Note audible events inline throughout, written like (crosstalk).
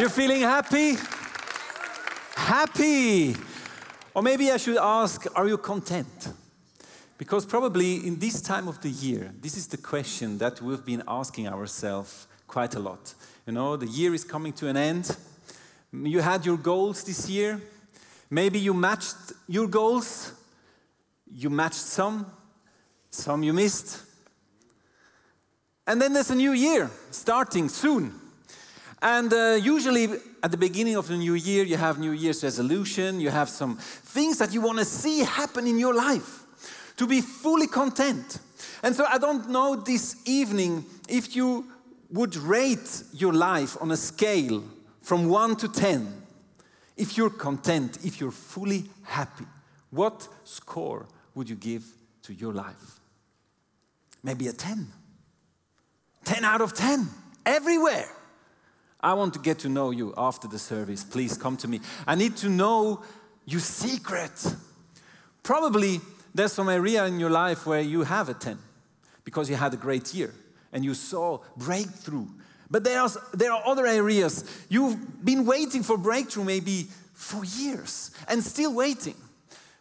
You're feeling happy? Happy. Or maybe I should ask, are you content? Because probably in this time of the year, this is the question that we've been asking ourselves quite a lot. You know, the year is coming to an end. You had your goals this year. Maybe you matched your goals. You matched some, some you missed. And then there's a new year starting soon. And uh, usually at the beginning of the new year, you have New Year's resolution, you have some things that you want to see happen in your life to be fully content. And so I don't know this evening if you would rate your life on a scale from 1 to 10. If you're content, if you're fully happy, what score would you give to your life? Maybe a 10. 10 out of 10, everywhere. I want to get to know you after the service. Please come to me. I need to know your secret. Probably there's some area in your life where you have a 10 because you had a great year and you saw breakthrough. But there are, there are other areas you've been waiting for breakthrough maybe for years and still waiting.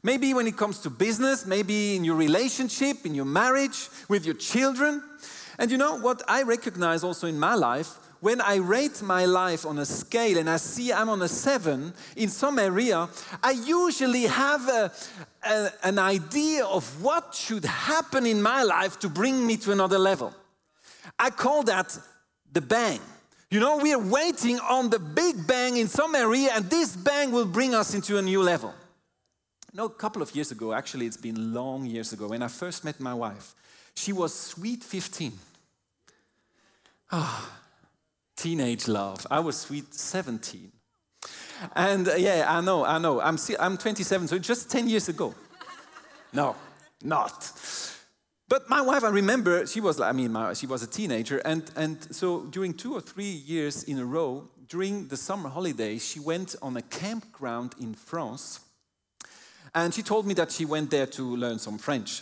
Maybe when it comes to business, maybe in your relationship, in your marriage, with your children. And you know what I recognize also in my life? When I rate my life on a scale and I see I'm on a seven in some area, I usually have a, a, an idea of what should happen in my life to bring me to another level. I call that the bang. You know, we are waiting on the big bang in some area, and this bang will bring us into a new level. No, a couple of years ago, actually, it's been long years ago, when I first met my wife, she was sweet 15. Ah, oh, teenage love. I was sweet 17. And uh, yeah, I know, I know. I'm, I'm 27, so just 10 years ago. (laughs) No, not. But my wife, I remember, she was, I mean, my, she was a teenager, and, and so during two or three years in a row, during the summer holidays, she went on a campground in France, and she told me that she went there to learn some French.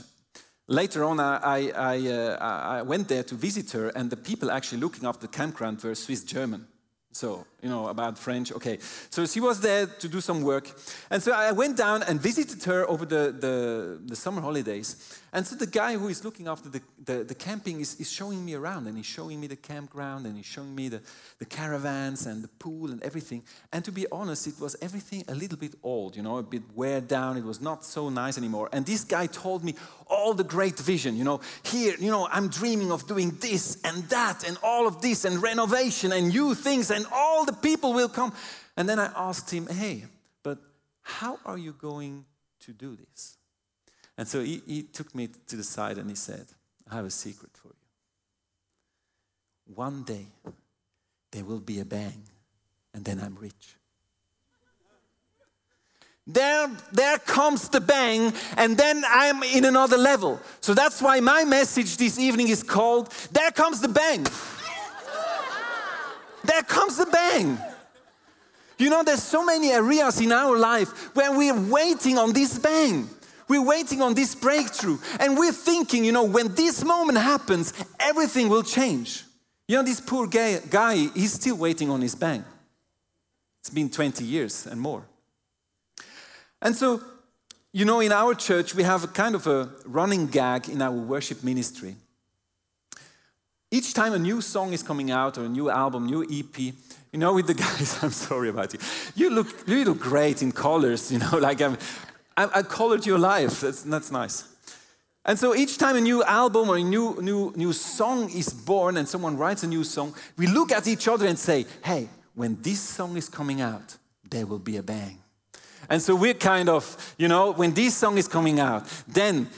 Later on, I, I, uh, I, went there to visit her, and the people actually looking after the campground were Swiss German. So, you know, about French, okay. So she was there to do some work. And so I went down and visited her over the, the, the summer holidays. And so the guy who is looking after the, the, the, camping is, is showing me around and he's showing me the campground and he's showing me the, the caravans and the pool and everything. And to be honest, it was everything a little bit old, you know, a bit wear down. It was not so nice anymore. And this guy told me all the great vision, you know, here, you know, I'm dreaming of doing this and that and all of this and renovation and new things and all the people will come. And then I asked him, hey, but how are you going to do this? And so he, he took me to the side and he said, I have a secret for you. One day there will be a bang, and then I'm rich. There, there comes the bang, and then I'm in another level. So that's why my message this evening is called There Comes the Bang. There comes the bang. You know, there's so many areas in our life where we're waiting on this bang. We're waiting on this breakthrough. And we're thinking, you know, when this moment happens, everything will change. You know, this poor guy, guy he's still waiting on his bang. It's been 20 years and more. And so, you know, in our church, we have a kind of a running gag in our worship ministry. Each time a new song is coming out or a new album, new EP, you know, with the (laughs) guys, I'm sorry about you. You look, you look great in colors, you know, (laughs) like I'm, I, I colored your life. That's, that's nice. And so each time a new album or a new, new, new song is born and someone writes a new song, we look at each other and say, hey, when this song is coming out, there will be a bang. And so we're kind of, you know, when this song is coming out, then,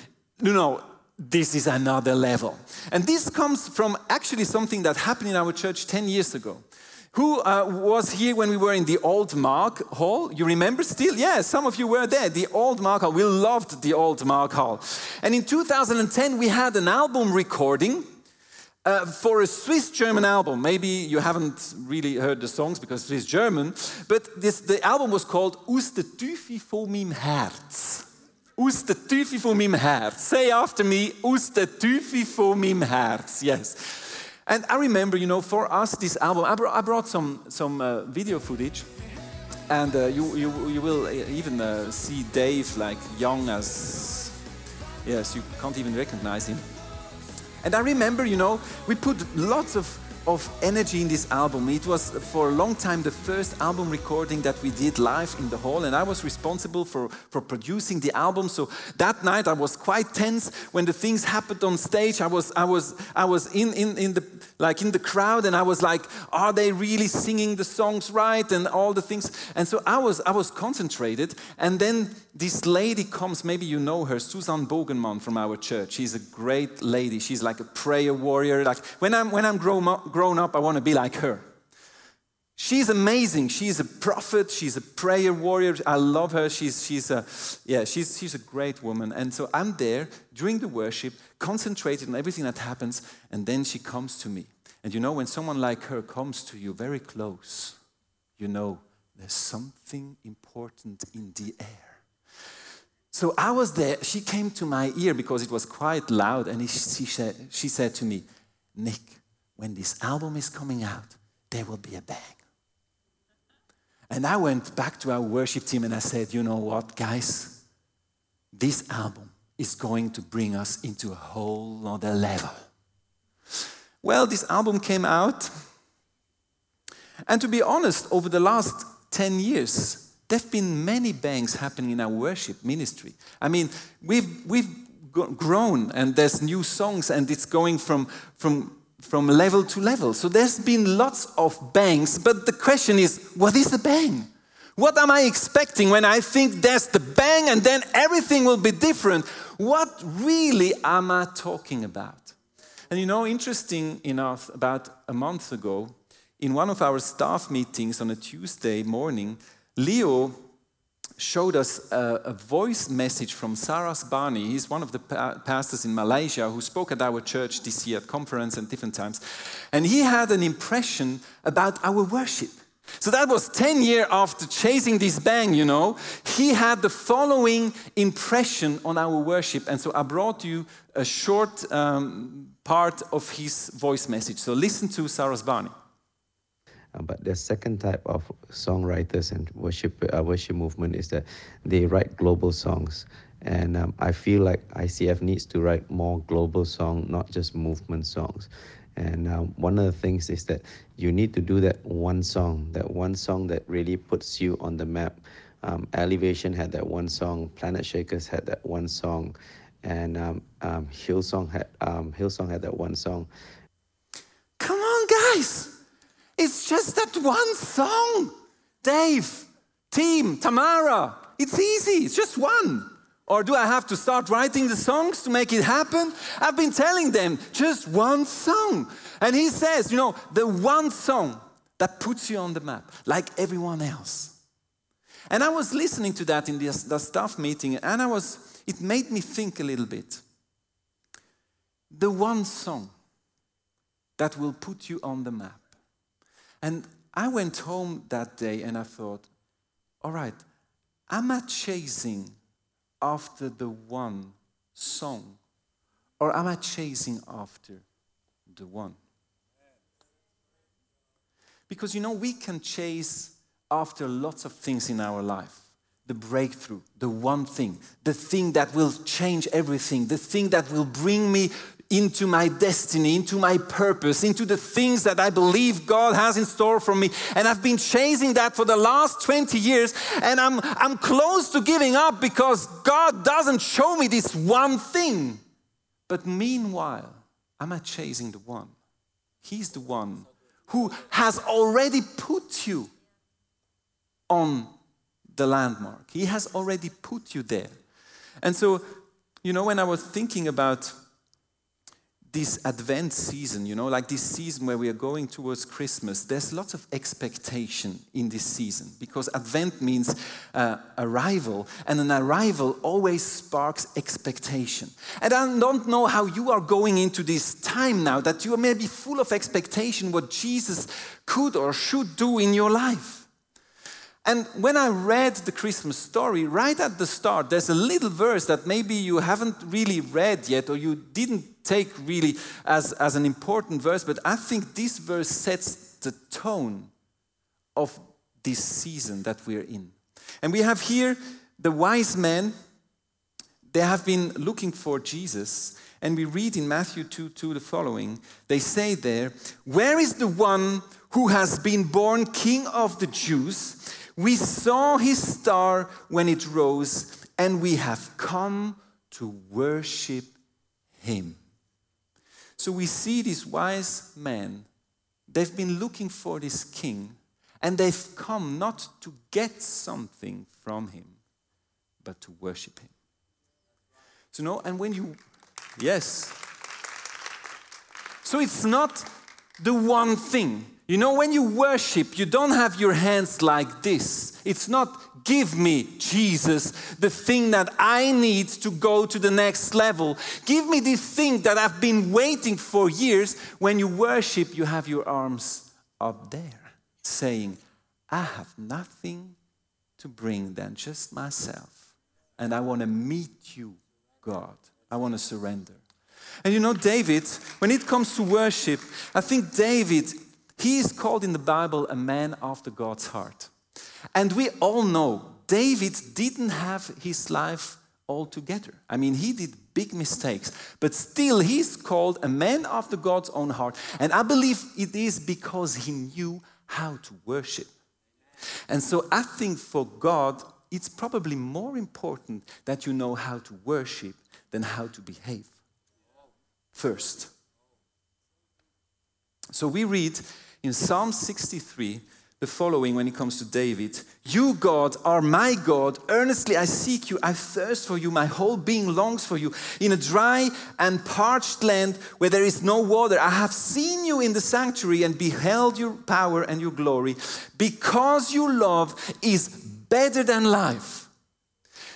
you know, this is another level. And this comes from actually something that happened in our church 10 years ago. Who uh, was here when we were in the old Maag Hall? You remember still? Yeah, some of you were there. The old Maag Hall. We loved the old Maag Hall. And in 2010, we had an album recording uh, for a Swiss German album. Maybe you haven't really heard the songs because Swiss German, but this, the album was called Aus der Tiefe von meinem Herz. Aus der Tiefe von meinem Herz. Say after me, aus der Tiefe von meinem Herz. Yes. And I remember, you know, for us, this album, I, brought, I brought some, some uh, video footage. And uh, you, you, you will even uh, see Dave like young as, yes, you can't even recognize him. And I remember, you know, we put lots of of energy in this album. It was uh, for a long time the first album recording that we did live in the hall, and I was responsible for, for producing the album. So that night I was quite tense when the things happened on stage. I was I was I was in, in, in the like in the crowd and I was like, are they really singing the songs right and all the things? And so I was I was concentrated, and then this lady comes, maybe you know her, Susan Bogenmann from our church. She's a great lady. She's like a prayer warrior. Like when I'm when I'm grown up, grown up I want to be like her. She's amazing. She's a prophet. She's a prayer warrior. I love her. She's, she's a, yeah, she's, she's a great woman. And so I'm there during the worship, concentrated on everything that happens. And then she comes to me. And you know, when someone like her comes to you very close, you know, there's something important in the air. So I was there. She came to my ear because it was quite loud, and she said, she said to me, Nick, when this album is coming out, there will be a bang. And I went back to our worship team and I said, you know what, guys? This album is going to bring us into a whole other level. Well, this album came out. And to be honest, over the last 10 years, there have been many bangs happening in our worship ministry. I mean, we've, we've grown and there's new songs and it's going from, from, from level to level. So there's been lots of bangs, but the question is what is a bang? What am I expecting when I think there's the bang and then everything will be different? What really am I talking about? And you know, interesting enough, about a month ago, in one of our staff meetings on a Tuesday morning, Leo showed us a, a, voice message from Saras Bani. He's one of the pa- pastors in Malaysia who spoke at our church this year at conference and different times. And he had an impression about our worship. So that was 10 years after chasing this bang, you know. He had the following impression on our worship. And so I brought you a short um, part of his voice message. So listen to Saras Bani. Uh, but the second type of songwriters and worship uh, worship movement is that they write global songs. And um, I feel like ICF needs to write more global song, not just movement songs. And um, one of the things is that you need to do that one song, that one song that really puts you on the map. Um, Elevation had that one song, Planet Shakers had that one song, and um, um, Hillsong had um, Hillsong had that one song. Come on, guys! It's just that one song. Dave, team, Tamara. It's easy. It's just one. Or do I have to start writing the songs to make it happen? I've been telling them just one song. And he says, you know, the one song that puts you on the map, like everyone else. And I was listening to that in the, the staff meeting, and I was, it made me think a little bit. The one song that will put you on the map. And I went home that day and I thought, all right, am I chasing after the one song or am I chasing after the one? Because you know, we can chase after lots of things in our life the breakthrough, the one thing, the thing that will change everything, the thing that will bring me into my destiny, into my purpose, into the things that I believe God has in store for me. And I've been chasing that for the last 20 years, and I'm, I'm close to giving up because God doesn't show me this one thing. But meanwhile, am I chasing the one? He's the one who has already put you on the landmark. He has already put you there. And so, you know, when I was thinking about this Advent season, you know, like this season where we are going towards Christmas, there's lots of expectation in this season because Advent means uh, arrival, and an arrival always sparks expectation. And I don't know how you are going into this time now that you are maybe full of expectation what Jesus could or should do in your life. And when I read the Christmas story, right at the start, there's a little verse that maybe you haven't really read yet or you didn't take really as, as an important verse, but I think this verse sets the tone of this season that we're in. And we have here the wise men, they have been looking for Jesus. And we read in Matthew 2 2 the following. They say there, Where is the one who has been born king of the Jews? We saw his star when it rose, and we have come to worship him. So we see these wise men, they've been looking for this king, and they've come not to get something from him, but to worship him. So, no, and when you, yes. So it's not the one thing. You know, when you worship, you don't have your hands like this. It's not, give me, Jesus, the thing that I need to go to the next level. Give me this thing that I've been waiting for years. When you worship, you have your arms up there, saying, I have nothing to bring than just myself. And I want to meet you, God. I want to surrender. And you know, David, when it comes to worship, I think David, he is called in the Bible a man after God's heart. And we all know David didn't have his life all together. I mean, he did big mistakes, but still he's called a man after God's own heart. And I believe it is because he knew how to worship. And so I think for God, it's probably more important that you know how to worship than how to behave first. So we read in Psalm 63 the following when it comes to David You, God, are my God. Earnestly I seek you. I thirst for you. My whole being longs for you. In a dry and parched land where there is no water, I have seen you in the sanctuary and beheld your power and your glory. Because your love is better than life.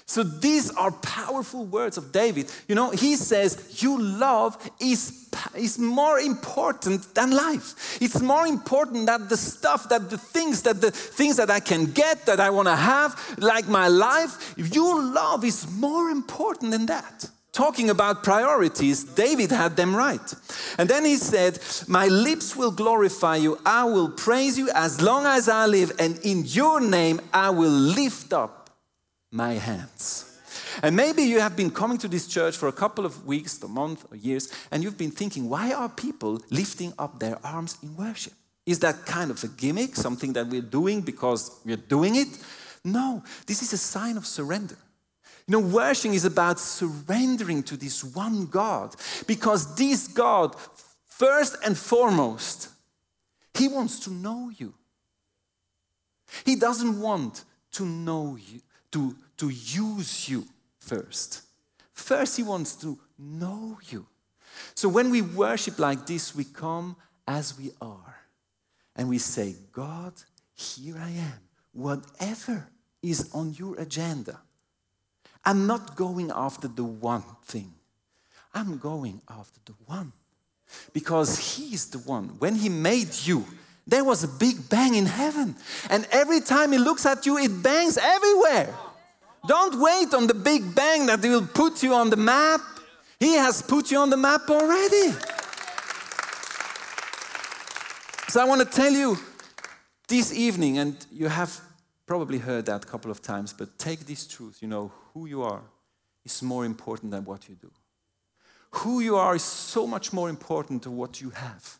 So these are powerful words of David. You know, he says, You love is, is more important than life. It's more important than the stuff, that the things, that the things that I can get, that I want to have, like my life. Your love is more important than that. Talking about priorities, David had them right. And then he said, My lips will glorify you. I will praise you as long as I live, and in your name I will lift up my hands. And maybe you have been coming to this church for a couple of weeks, a month, or years, and you've been thinking, why are people lifting up their arms in worship? Is that kind of a gimmick, something that we're doing because we're doing it? No, this is a sign of surrender. You know, worshiping is about surrendering to this one God because this God, first and foremost, He wants to know you. He doesn't want to know you, to, to use you first. First, He wants to know you. So when we worship like this, we come as we are and we say, God, here I am. Whatever is on your agenda, I'm not going after the one thing, I'm going after the one. Because He is the one. When He made you, there was a big bang in heaven. And every time He looks at you, it bangs everywhere. Don't wait on the big bang that will put you on the map. He has put you on the map already. So I want to tell you this evening, and you have probably heard that a couple of times, but take this truth you know, who you are is more important than what you do. Who you are is so much more important than what you have.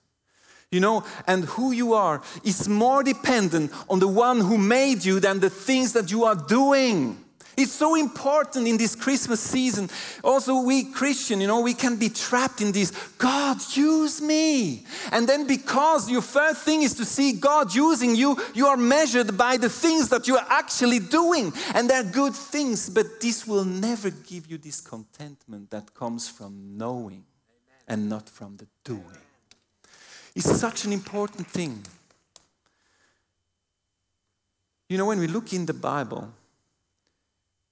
You know, and who you are is more dependent on the one who made you than the things that you are doing. It's so important in this Christmas season. Also, we Christian, you know, we can be trapped in this God, use me. And then, because your first thing is to see God using you, you are measured by the things that you are actually doing. And they're good things, but this will never give you this contentment that comes from knowing and not from the doing. It's such an important thing. You know, when we look in the Bible,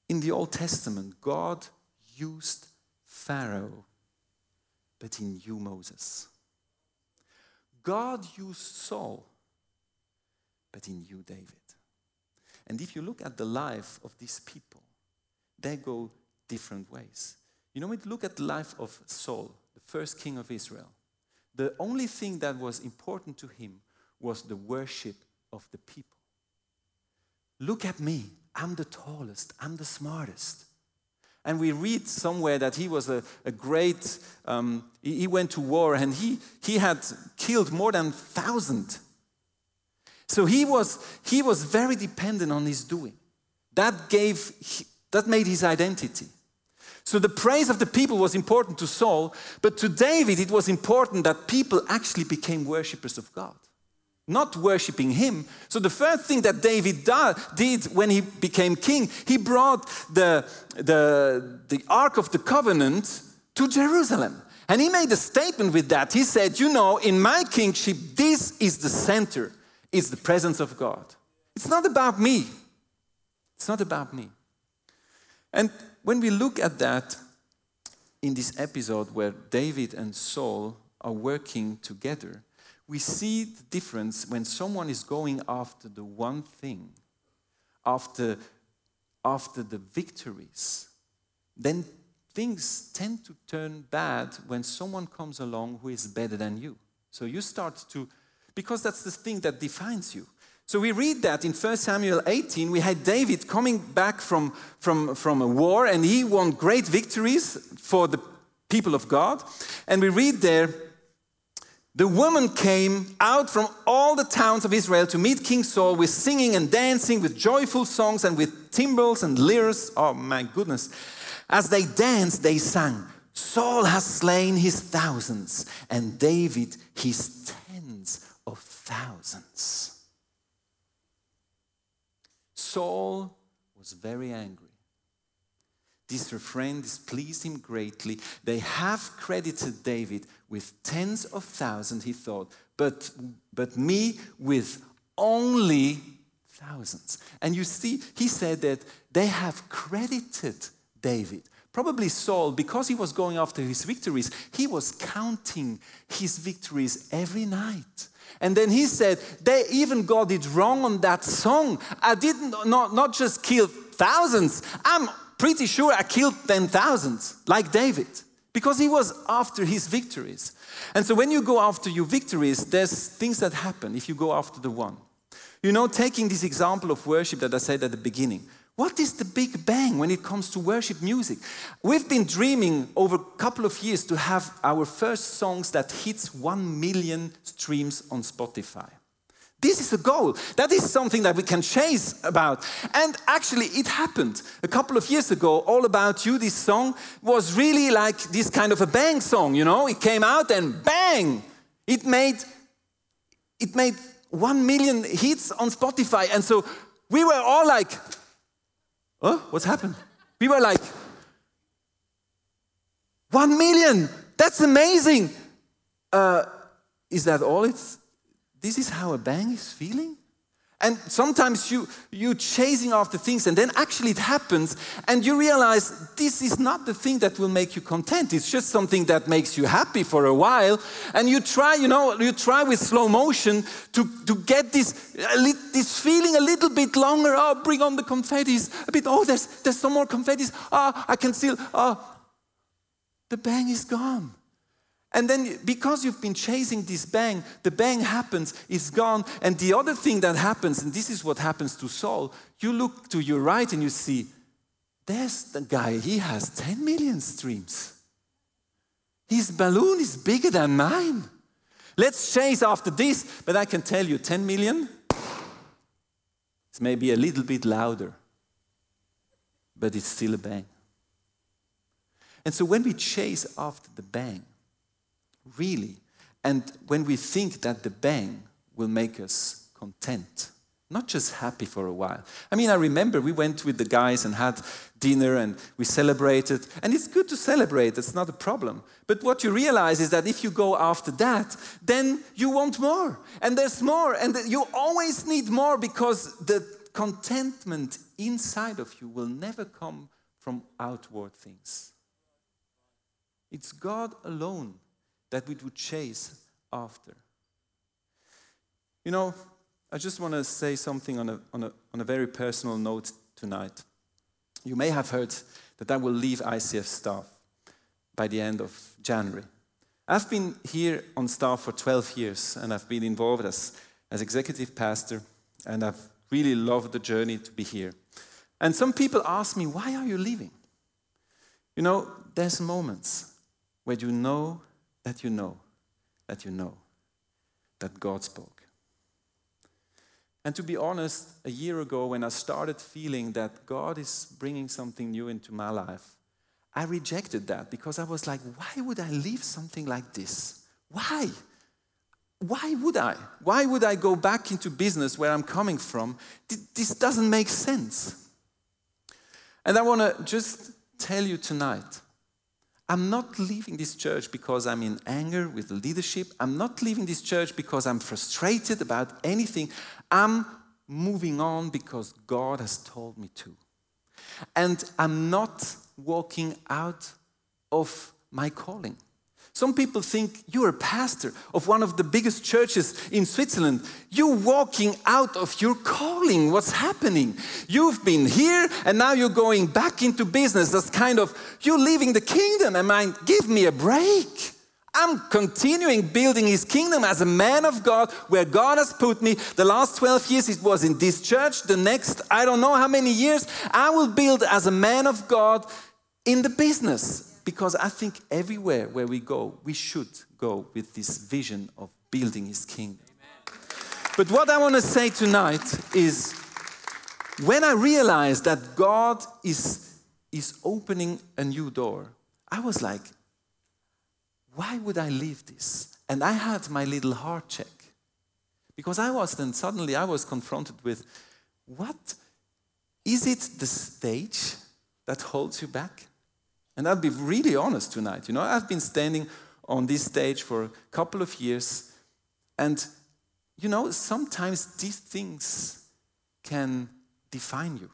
in the Old Testament, God used Pharaoh, but he knew Moses. God used Saul, but he knew David. And if you look at the life of these people, they go different ways. You know, you look at the life of Saul, the first king of Israel, the only thing that was important to him was the worship of the people. Look at me. I'm the tallest. I'm the smartest. And we read somewhere that he was a, a great, um, he, he went to war and he, he had killed more than 1,000. So he was, he was very dependent on his doing. That gave, that made his identity. So the praise of the people was important to Saul, but to David it was important that people actually became worshippers of God, not worshiping him. So the first thing that David did when he became king, he brought the, the, the Ark of the Covenant to Jerusalem. And he made a statement with that. He said, You know, in my kingship, this is the center, it's the presence of God. It's not about me. It's not about me. And when we look at that in this episode where David and Saul are working together, we see the difference when someone is going after the one thing, after, after the victories, then things tend to turn bad when someone comes along who is better than you. So you start to, because that's the thing that defines you. So we read that in 1 Samuel 18, we had David coming back from, from, from a war and he won great victories for the people of God. And we read there, the woman came out from all the towns of Israel to meet King Saul with singing and dancing, with joyful songs and with timbrels and lyres. Oh my goodness. As they danced, they sang, Saul has slain his thousands and David his tens of thousands. Saul was very angry. This refrain displeased him greatly. They have credited David with tens of thousands, he thought, but, but me with only thousands. And you see, he said that they have credited David. Probably Saul, because he was going after his victories, he was counting his victories every night. And then he said, they even got it wrong on that song. I didn't not, not just kill thousands, I'm pretty sure I killed 10,000, like David, because he was after his victories. And so when you go after your victories, there's things that happen if you go after the one. You know, taking this example of worship that I said at the beginning, what is the big bang when it comes to worship music? We've been dreaming over a couple of years to have our first songs that hits 1 million streams on Spotify. This is a goal. That is something that we can chase about. And actually, it happened a couple of years ago. All About You, this song, was really like this kind of a bang song, you know? It came out and bang! It made, it made 1 million hits on Spotify. And so we were all like, oh, what's happened? We were like, one million, that's amazing. Uh, is that all it's, this is how a bank is feeling? And sometimes you, you're chasing after things, and then actually it happens, and you realize this is not the thing that will make you content. It's just something that makes you happy for a while. And you try, you know, you try with slow motion to, to get this, this feeling a little bit longer. Oh, bring on the confettis a bit. Oh, there's, there's some more confettis. Oh, I can still, oh, the bang is gone. And then, because you've been chasing this bang, the bang happens, it's gone. And the other thing that happens, and this is what happens to Saul, you look to your right and you see, there's the guy, he has 10 million streams. His balloon is bigger than mine. Let's chase after this, but I can tell you 10 million, it's maybe a little bit louder, but it's still a bang. And so when we chase after the bang, really. And when we think that the bang will make us content, not just happy for a while. I mean, I remember we went with the guys and had dinner and we celebrated, and it's good to celebrate, it's not a problem. But what you realize is that if you go after that, then you want more, and there's more, and you always need more because the contentment inside of you will never come from outward things. It's God alone that we would chase after. You know, I just want to say something on a, on, a, on a very personal note tonight. You may have heard that I will leave ICF staff by the end of January. I've been here on staff for 12 years and I've been involved as, as executive pastor and I've really loved the journey to be here. And some people ask me, why are you leaving? You know, there's moments where you know that you know that you know that God spoke. And to be honest, a year ago, when I started feeling that God is bringing something new into my life, I rejected that because I was like, why would I leave something like this? Why? Why would I? Why would I go back into business where I'm coming from? This doesn't make sense. And I want to just tell you tonight I'm not leaving this church because I'm in anger with the leadership. I'm not leaving this church because I'm frustrated about anything. I'm moving on because God has told me to. And I'm not walking out of my calling. Some people think you're a pastor of one of the biggest churches in Switzerland. You're walking out of your calling. What's happening? You've been here and now you're going back into business. That's kind of, you're leaving the kingdom. Am I, give me a break. I'm continuing building his kingdom as a man of God where God has put me. The last 12 years it was in this church. The next, I don't know how many years, I will build as a man of God in the business because I think everywhere where we go, we should go with this vision of building His kingdom. But what I want to say tonight is when I realized that God is, is opening a new door, I was like, why would I leave this? And I had my little heart check. Because I was then suddenly I was confronted with what is it the stage that holds you back? And I'll be really honest tonight. You know, I've been standing on this stage for a couple of years, and you know, sometimes these things can define you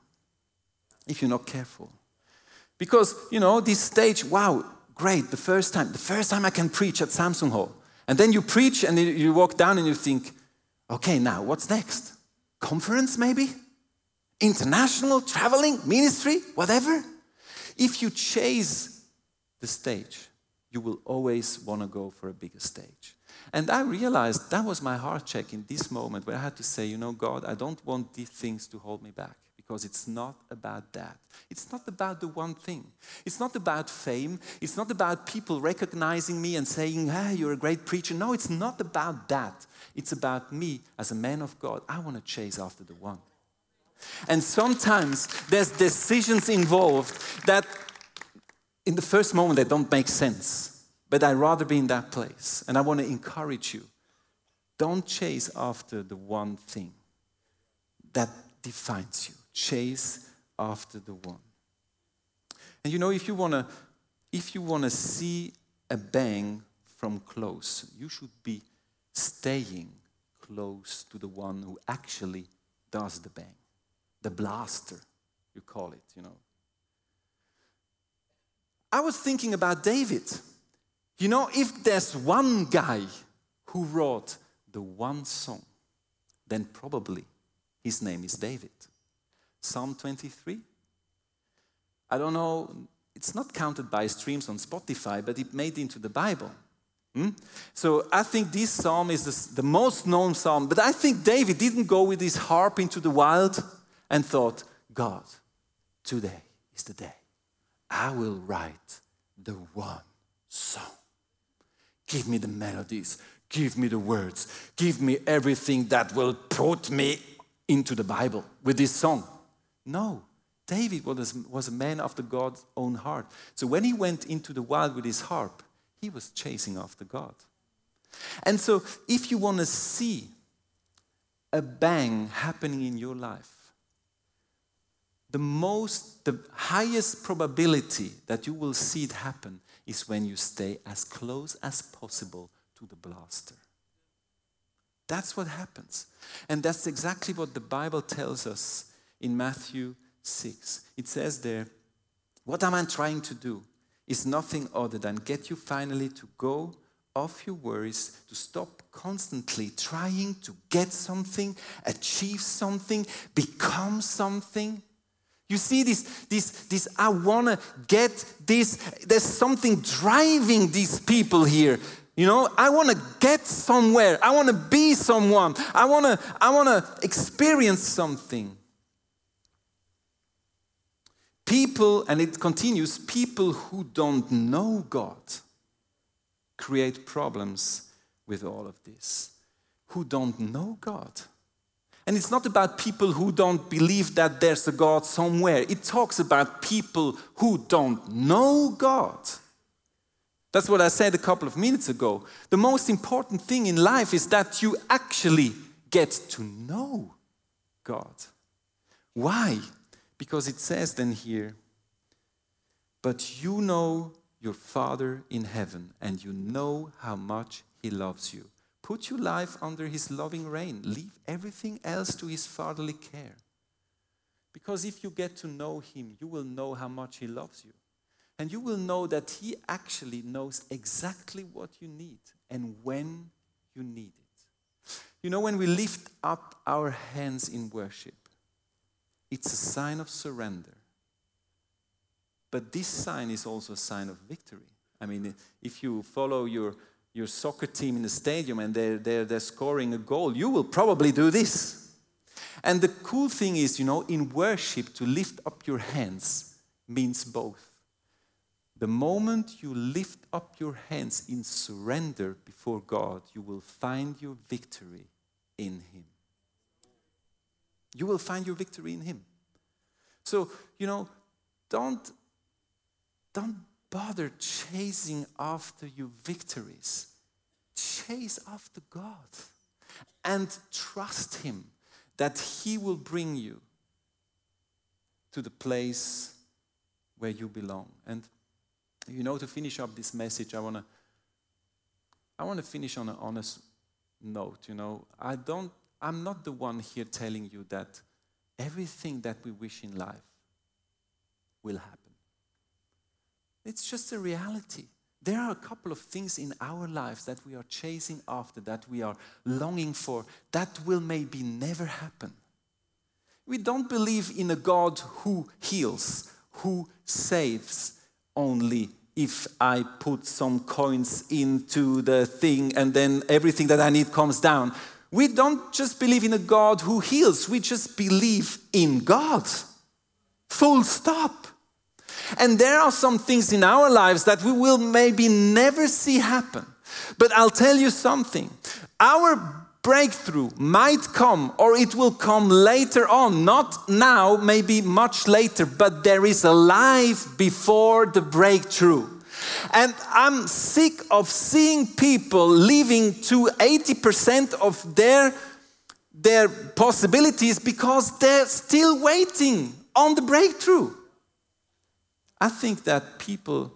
if you're not careful. Because, you know, this stage, wow, great, the first time, the first time I can preach at Samsung Hall. And then you preach and you walk down and you think, okay, now what's next? Conference maybe? International, traveling, ministry, whatever? If you chase the stage, you will always want to go for a bigger stage. And I realized that was my heart check in this moment where I had to say, you know, God, I don't want these things to hold me back because it's not about that. It's not about the one thing. It's not about fame. It's not about people recognizing me and saying, hey, you're a great preacher. No, it's not about that. It's about me as a man of God. I want to chase after the one. And sometimes there's decisions involved that in the first moment they don't make sense. But I'd rather be in that place. And I want to encourage you. Don't chase after the one thing that defines you. Chase after the one. And you know, if you want to if you want to see a bang from close, you should be staying close to the one who actually does the bang the blaster, you call it, you know. I was thinking about David. You know, if there's one guy who wrote the one song, then probably his name is David. Psalm 23. I don't know, it's not counted by streams on Spotify, but it made into the Bible. Hmm? So I think this psalm is the, the most known psalm, but I think David didn't go with his harp into the wild and thought, God, today is the day. I will write the one song. Give me the melodies, give me the words, give me everything that will put me into the Bible with this song. No, David was, a man after God's own heart. So when he went into the wild with his harp, he was chasing after God. And so if you want to see a bang happening in your life, the most, the highest probability that you will see it happen is when you stay as close as possible to the blaster. That's what happens. And that's exactly what the Bible tells us in Matthew 6. It says there, What am I trying to do? Is nothing other than get you finally to go off your worries, to stop constantly trying to get something, achieve something, become something. You see this, this, this, I wanna get this. There's something driving these people here. You know, I wanna get somewhere. I wanna be someone. I wanna, I wanna experience something. People, and it continues, people who don't know God create problems with all of this. Who don't know God. And it's not about people who don't believe that there's a God somewhere. It talks about people who don't know God. That's what I said a couple of minutes ago. The most important thing in life is that you actually get to know God. Why? Because it says then here, but you know your Father in heaven, and you know how much He loves you. Put your life under His loving reign. Leave everything else to His fatherly care. Because if you get to know Him, you will know how much He loves you. And you will know that He actually knows exactly what you need and when you need it. You know, when we lift up our hands in worship, it's a sign of surrender. But this sign is also a sign of victory. I mean, if you follow your, your soccer team in the stadium and they're, they're, they're scoring a goal, you will probably do this. And the cool thing is, you know, in worship, to lift up your hands means both. The moment you lift up your hands in surrender before God, you will find your victory in Him. You will find your victory in Him. So, you know, don't, don't bother chasing after your victories. Chase after God and trust Him that He will bring you to the place where you belong. And you know, to finish up this message, I wanna I wanna finish on an honest note. You know, I don't I'm not the one here telling you that everything that we wish in life will happen. It's just a reality. There are a couple of things in our lives that we are chasing after, that we are longing for, that will maybe never happen. We don't believe in a God who heals, who saves only if I put some coins into the thing and then everything that I need comes down. We don't just believe in a God who heals, we just believe in God. Full stop. And there are some things in our lives that we will maybe never see happen. But I'll tell you something our breakthrough might come or it will come later on, not now, maybe much later, but there is a life before the breakthrough. And I'm sick of seeing people living to 80% of their, their possibilities because they're still waiting on the breakthrough. I think that people,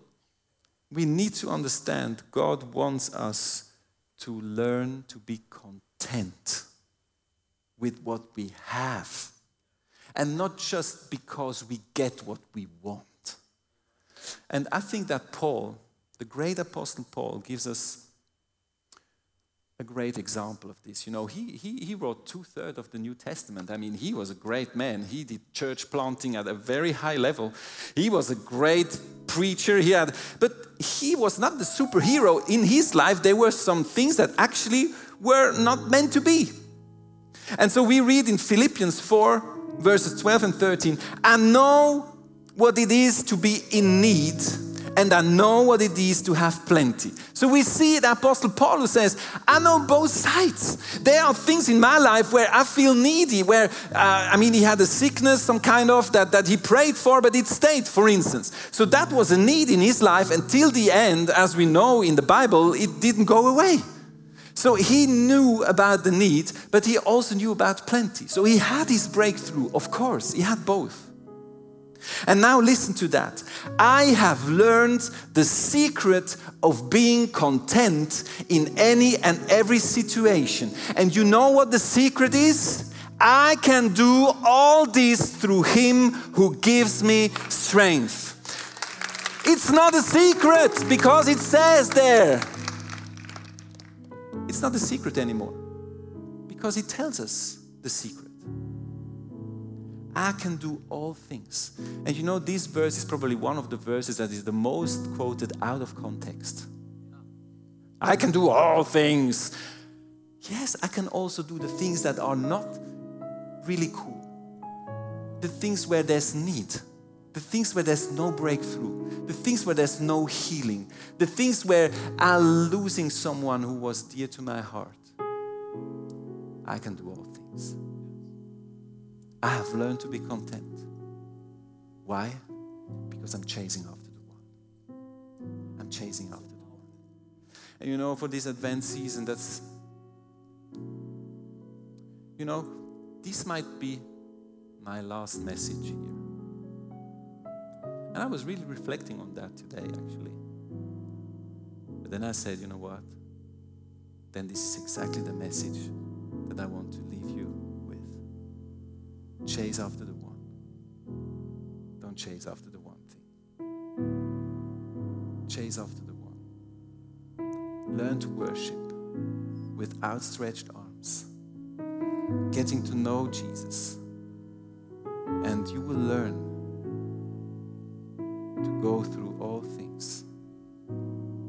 we need to understand God wants us to learn to be content with what we have. And not just because we get what we want. And I think that Paul, the great apostle Paul, gives us a great example of this. You know, he, he, he wrote two thirds of the New Testament. I mean, he was a great man. He did church planting at a very high level. He was a great preacher. He had, but he was not the superhero. In his life, there were some things that actually were not meant to be. And so we read in Philippians 4, verses 12 and 13 I know what it is to be in need and I know what it is to have plenty. So we see the Apostle Paul who says, I know both sides. There are things in my life where I feel needy, where, uh, I mean, he had a sickness, some kind of, that, that he prayed for, but it stayed, for instance. So that was a need in his life until the end, as we know in the Bible, it didn't go away. So he knew about the need, but he also knew about plenty. So he had his breakthrough, of course, he had both. And now listen to that. I have learned the secret of being content in any and every situation. And you know what the secret is? I can do all this through Him who gives me strength. It's not a secret because it says there. it's not a secret anymore because He tells us the secret. I can do all things. And you know, this verse is probably one of the verses that is the most quoted out of context. I can do all things. Yes, I can also do the things that are not really cool. The things where there's need. The things where there's no breakthrough. The things where there's no healing. The things where I'm losing someone who was dear to my heart. I can do all things. I have learned to be content. Why? Because I'm chasing after the one. I'm chasing after the one. And you know, for this Advent season, that's, you know, this might be my last message here. And I was really reflecting on that today, actually. But then I said, you know what? Then this is exactly the message that I want to leave you. Chase after the one. Don't chase after the one thing. Chase after the one. Learn to worship with outstretched arms, getting to know Jesus. And you will learn to go through all things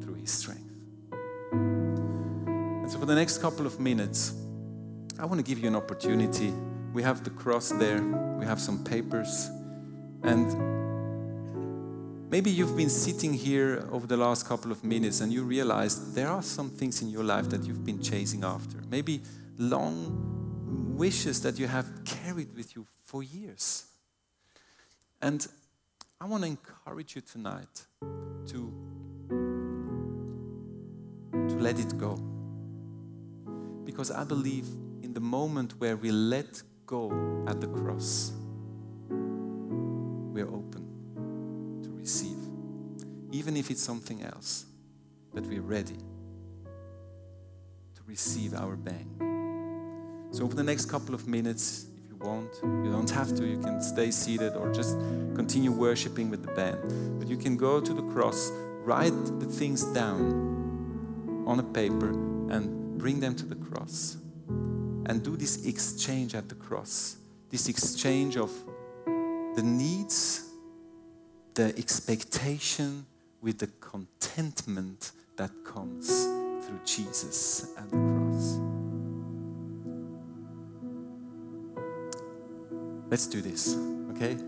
through His strength. And so, for the next couple of minutes, I want to give you an opportunity. We have the cross there, we have some papers, and maybe you've been sitting here over the last couple of minutes and you realize there are some things in your life that you've been chasing after. Maybe long wishes that you have carried with you for years. And I want to encourage you tonight to, to let it go. Because I believe in the moment where we let at the cross, we're open to receive. Even if it's something else, but we're ready to receive our bang. So, over the next couple of minutes, if you want, you don't have to, you can stay seated or just continue worshiping with the band. But you can go to the cross, write the things down on a paper, and bring them to the cross and do this exchange at the cross this exchange of the needs, the expectation with the contentment that comes through Jesus at the cross. Let's do this, okay?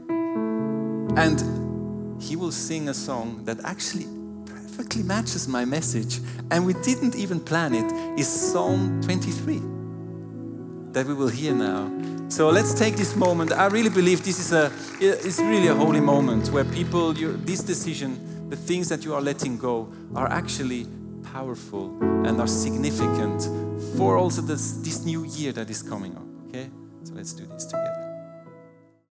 And he will sing a song that actually perfectly matches my message, and we didn't even plan it, is Psalm 23 that we will hear now. So let's take this moment. I really believe this is a it's really a holy moment where people this decision, the things that you are letting go are actually powerful and are significant for also this, this new year that is coming up. Okay? So let's do this together.